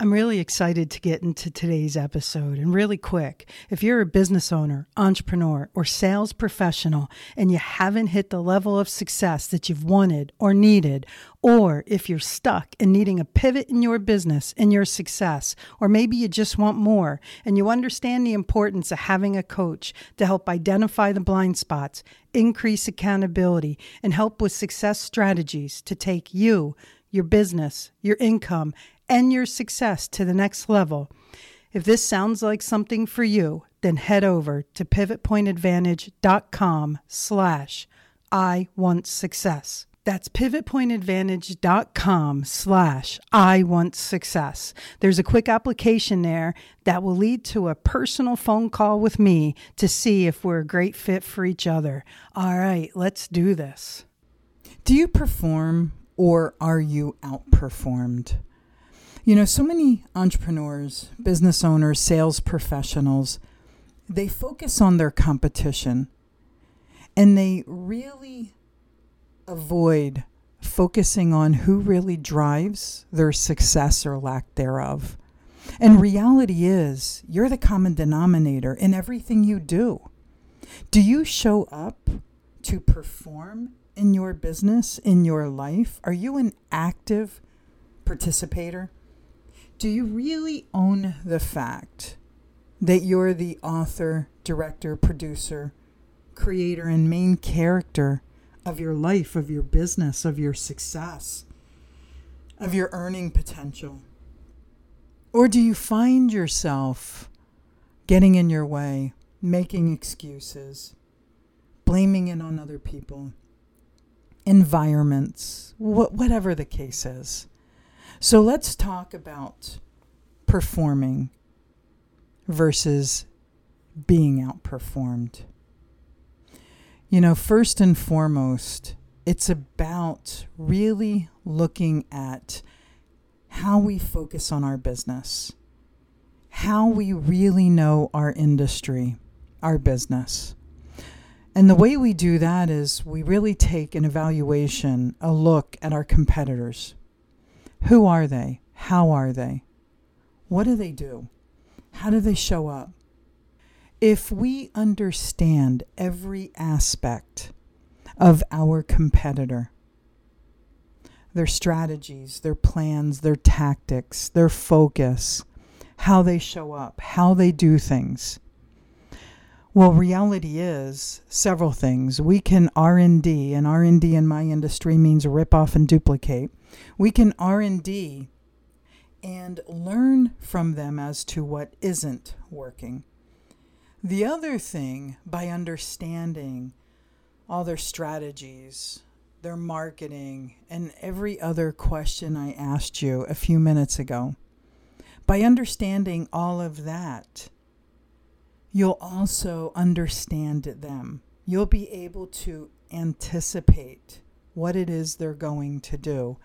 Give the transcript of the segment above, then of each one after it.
I'm really excited to get into today's episode. And really quick, if you're a business owner, entrepreneur, or sales professional and you haven't hit the level of success that you've wanted or needed, or if you're stuck and needing a pivot in your business and your success, or maybe you just want more and you understand the importance of having a coach to help identify the blind spots, increase accountability, and help with success strategies to take you, your business, your income, and your success to the next level. If this sounds like something for you, then head over to pivotpointadvantage.com slash I want success. That's pivotpointadvantage.com slash I want success. There's a quick application there that will lead to a personal phone call with me to see if we're a great fit for each other. All right, let's do this. Do you perform or are you outperformed? You know, so many entrepreneurs, business owners, sales professionals, they focus on their competition and they really avoid focusing on who really drives their success or lack thereof. And reality is, you're the common denominator in everything you do. Do you show up to perform in your business, in your life? Are you an active participator? do you really own the fact that you're the author, director, producer, creator, and main character of your life, of your business, of your success, of your earning potential? Or do you find yourself getting in your way, making excuses, blaming it on other people, environments, wh- whatever the case is? So let's talk about performing versus being outperformed. You know, first and foremost, it's about really looking at how we focus on our business, how we really know our industry, our business. And the way we do that is we really take an evaluation, a look at our competitors. Who are they? How are they? What do they do? How do they show up? If we understand every aspect of our competitor, their strategies, their plans, their tactics, their focus, how they show up, how they do things. Well, reality is several things. We can R&D, and R&D in my industry means rip off and duplicate. We can R&D and learn from them as to what isn't working. The other thing, by understanding all their strategies, their marketing, and every other question I asked you a few minutes ago, by understanding all of that, you'll also understand them. You'll be able to anticipate what it is they're going to do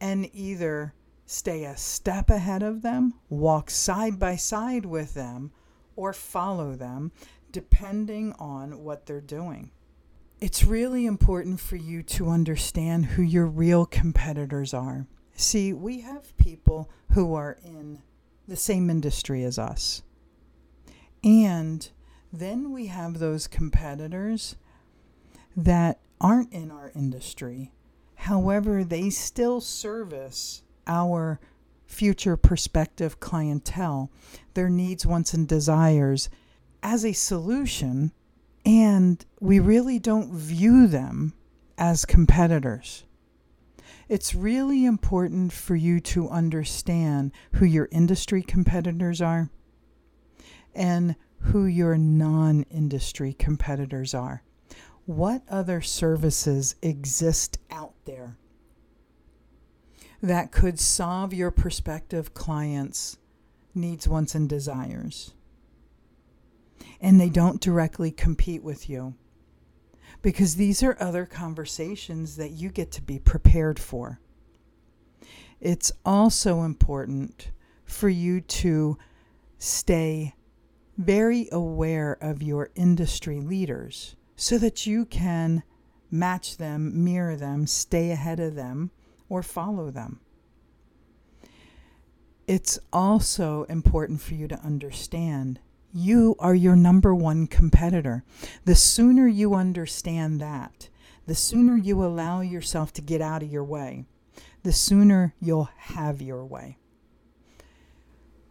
and either stay a step ahead of them, walk side by side with them, or follow them, depending on what they're doing. It's really important for you to understand who your real competitors are. See, we have people who are in the same industry as us. And then we have those competitors that aren't in our industry. However, they still service our future prospective clientele, their needs, wants, and desires as a solution, and we really don't view them as competitors. It's really important for you to understand who your industry competitors are and who your non industry competitors are. What other services exist out there that could solve your prospective clients' needs, wants, and desires? And they don't directly compete with you because these are other conversations that you get to be prepared for. It's also important for you to stay very aware of your industry leaders so that you can match them, mirror them, stay ahead of them, or follow them. It's also important for you to understand you are your number one competitor. The sooner you understand that, the sooner you allow yourself to get out of your way, the sooner you'll have your way.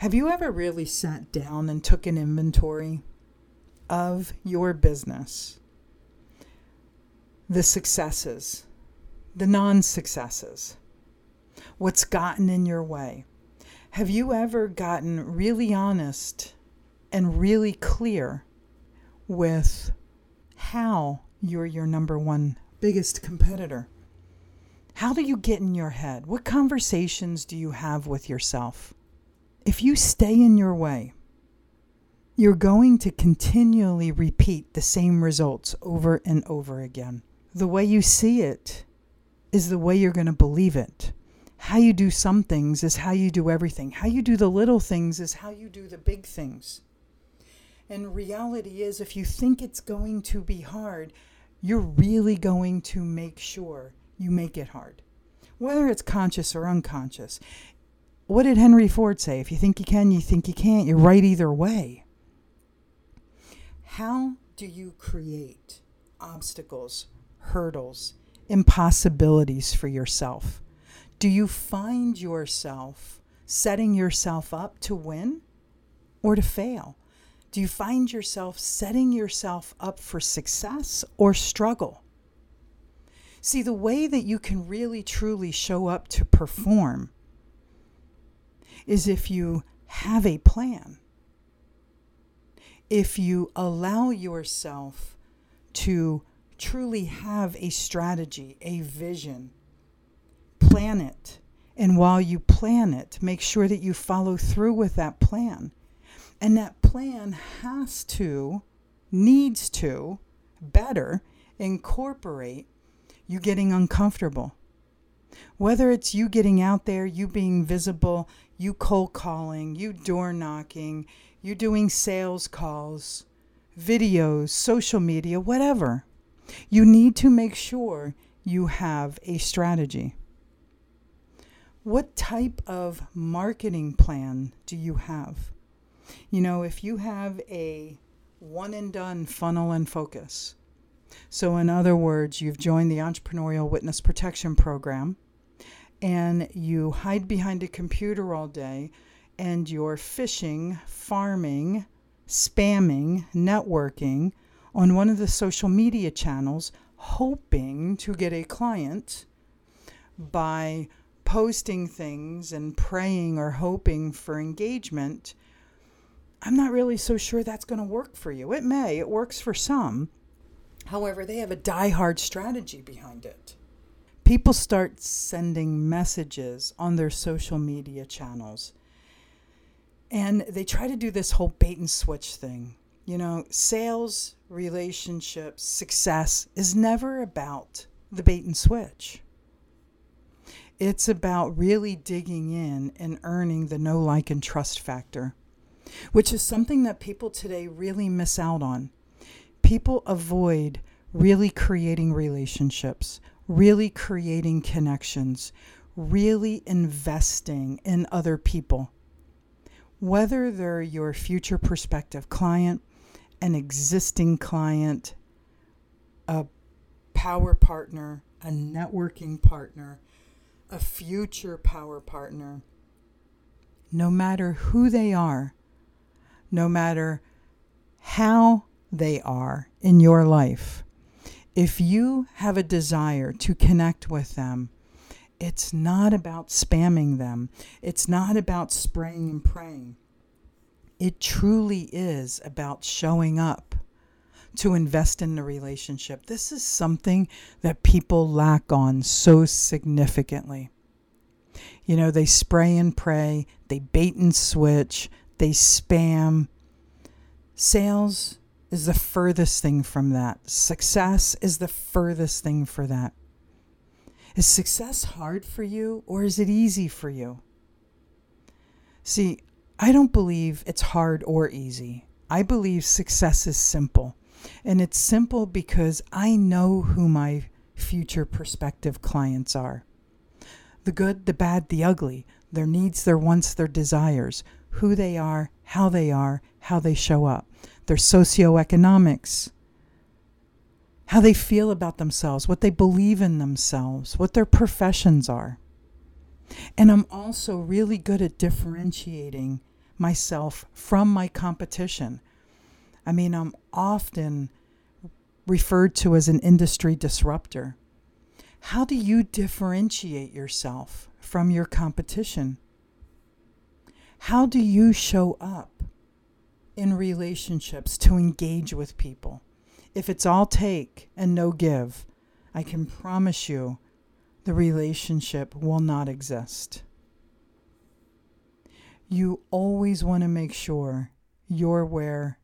Have you ever really sat down and took an inventory of your business? The successes, the non successes, what's gotten in your way? Have you ever gotten really honest and really clear with how you're your number one biggest competitor? How do you get in your head? What conversations do you have with yourself? If you stay in your way, you're going to continually repeat the same results over and over again. The way you see it is the way you're going to believe it. How you do some things is how you do everything. How you do the little things is how you do the big things. And reality is, if you think it's going to be hard, you're really going to make sure you make it hard, whether it's conscious or unconscious what did Henry Ford say? If you think you can, you think you can't. You're right either way. How do you create obstacles, hurdles, impossibilities for yourself? Do you find yourself setting yourself up to win or to fail? Do you find yourself setting yourself up for success or struggle? See, the way that you can really truly show up to perform is if you have a plan, if you allow yourself to truly have a strategy, a vision, plan it. And while you plan it, make sure that you follow through with that plan. And that plan has to, needs to, better incorporate you getting uncomfortable. Whether it's you getting out there, you being visible, you cold calling, you door knocking, you doing sales calls, videos, social media, whatever. You need to make sure you have a strategy. What type of marketing plan do you have? You know, if you have a one and done funnel and focus, so in other words, you've joined the Entrepreneurial Witness Protection Program and you hide behind a computer all day and you're fishing, farming, spamming, networking on one of the social media channels, hoping to get a client by posting things and praying or hoping for engagement, I'm not really so sure that's going to work for you. It may, it works for some. However, they have a die-hard strategy behind it people start sending messages on their social media channels. And they try to do this whole bait and switch thing. You know, sales, relationships, success is never about the bait and switch. It's about really digging in and earning the know like, and trust factor, which is something that people today really miss out on. People avoid really creating relationships, really creating connections, really investing in other people. Whether they're your future prospective client, an existing client, a power partner, a networking partner, a future power partner, no matter who they are, no matter how they are in your life, if you have a desire to connect with them, it's not about spamming them. It's not about spraying and praying. it truly is about showing up to invest in the relationship. This is something that people lack on so significantly. You know, they spray and pray, they bait and switch, they spam. Sales is the furthest thing from that. Success is the furthest thing for that. Is success hard for you or is it easy for you? See, I don't believe it's hard or easy. I believe success is simple. And it's simple because I know who my future prospective clients are the good, the bad, the ugly, their needs, their wants, their desires, who they are, how they are, how they show up, their socioeconomics, how they feel about themselves, what they believe in themselves, what their professions are. And I'm also really good at differentiating myself from my competition. I mean, I'm often referred to as an industry disruptor. How do you differentiate yourself from your competition? How do you show up in relationships to engage with people? If it's all take and no give, I can promise you the relationship will not exist. You always want to make sure you're where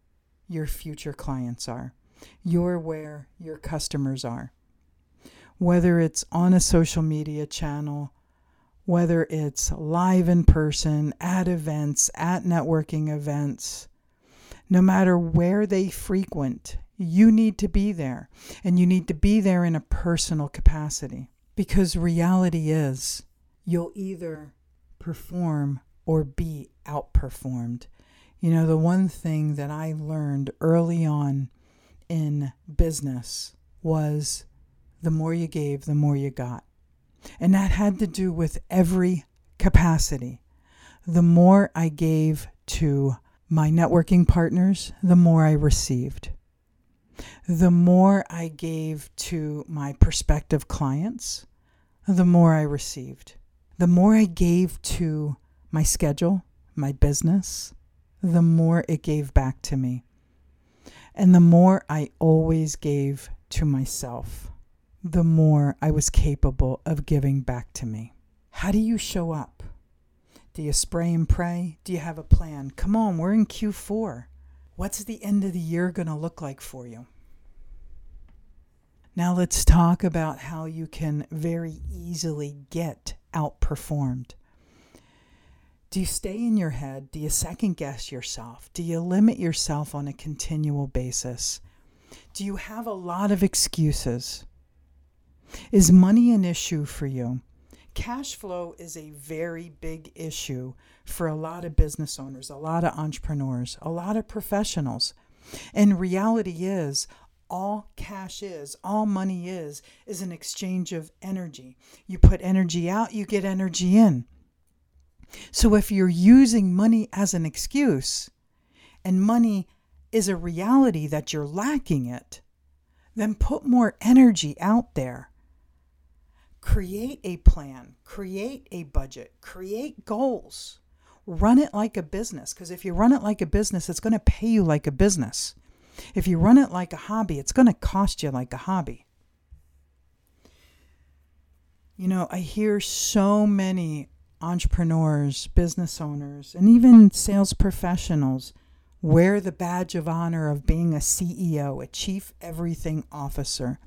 your future clients are, you're where your customers are. Whether it's on a social media channel, whether it's live in person, at events, at networking events, no matter where they frequent, you need to be there. And you need to be there in a personal capacity. Because reality is, you'll either perform or be outperformed. You know, the one thing that I learned early on in business was the more you gave, the more you got. And that had to do with every capacity. The more I gave to my networking partners, the more I received. The more I gave to my prospective clients, the more I received. The more I gave to my schedule, my business, the more it gave back to me. And the more I always gave to myself the more I was capable of giving back to me. How do you show up? Do you spray and pray? Do you have a plan? Come on, we're in Q4. What's the end of the year going to look like for you? Now let's talk about how you can very easily get outperformed. Do you stay in your head? Do you second guess yourself? Do you limit yourself on a continual basis? Do you have a lot of excuses? Is money an issue for you? Cash flow is a very big issue for a lot of business owners, a lot of entrepreneurs, a lot of professionals. And reality is, all cash is, all money is, is an exchange of energy. You put energy out, you get energy in. So if you're using money as an excuse and money is a reality that you're lacking it, then put more energy out there create a plan, create a budget, create goals. Run it like a business because if you run it like a business, it's going to pay you like a business. If you run it like a hobby, it's going to cost you like a hobby. You know, I hear so many entrepreneurs, business owners, and even sales professionals wear the badge of honor of being a CEO, a chief everything officer.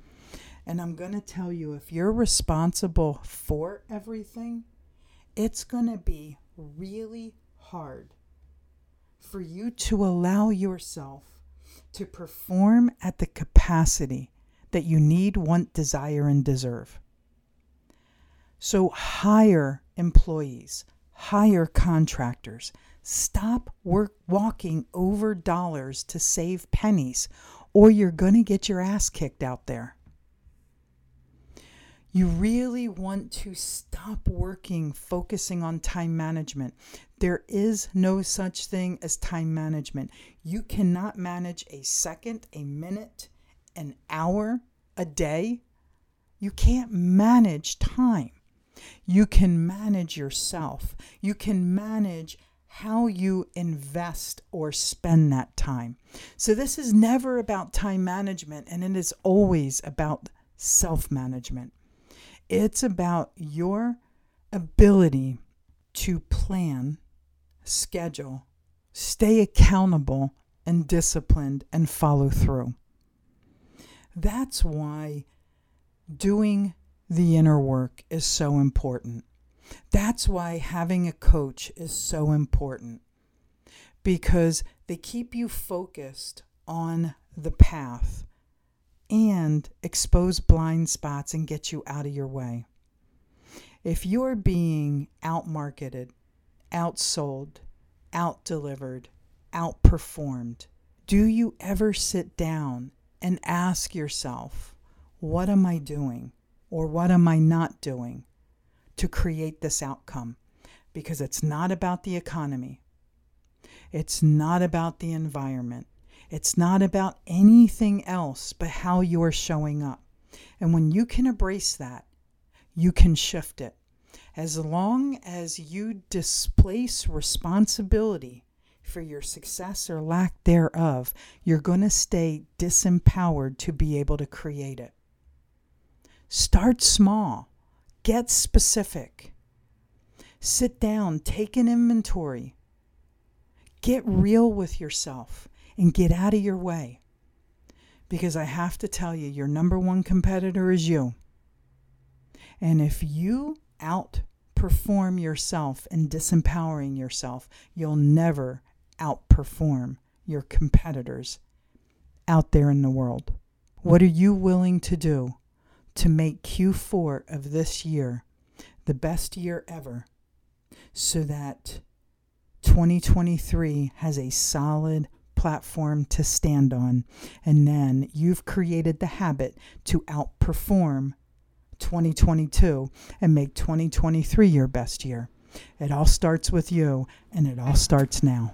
And I'm going to tell you if you're responsible for everything, it's going to be really hard for you to allow yourself to perform at the capacity that you need, want, desire, and deserve. So hire employees, hire contractors. Stop work walking over dollars to save pennies, or you're going to get your ass kicked out there. You really want to stop working focusing on time management. There is no such thing as time management. You cannot manage a second, a minute, an hour, a day. You can't manage time. You can manage yourself. You can manage how you invest or spend that time. So, this is never about time management, and it is always about self management. It's about your ability to plan, schedule, stay accountable, and disciplined, and follow through. That's why doing the inner work is so important. That's why having a coach is so important because they keep you focused on the path and expose blind spots and get you out of your way. If you're being outmarketed, outsold, outdelivered, outperformed, do you ever sit down and ask yourself, what am I doing or what am I not doing to create this outcome? Because it's not about the economy. It's not about the environment. It's not about anything else but how you're showing up. And when you can embrace that, you can shift it. As long as you displace responsibility for your success or lack thereof, you're going to stay disempowered to be able to create it. Start small, get specific. Sit down, take an inventory. Get real with yourself and get out of your way. Because I have to tell you, your number one competitor is you. And if you outperform yourself in disempowering yourself, you'll never outperform your competitors out there in the world. What are you willing to do to make Q4 of this year the best year ever so that 2023 has a solid platform to stand on. And then you've created the habit to outperform 2022 and make 2023 your best year. It all starts with you, and it all starts now.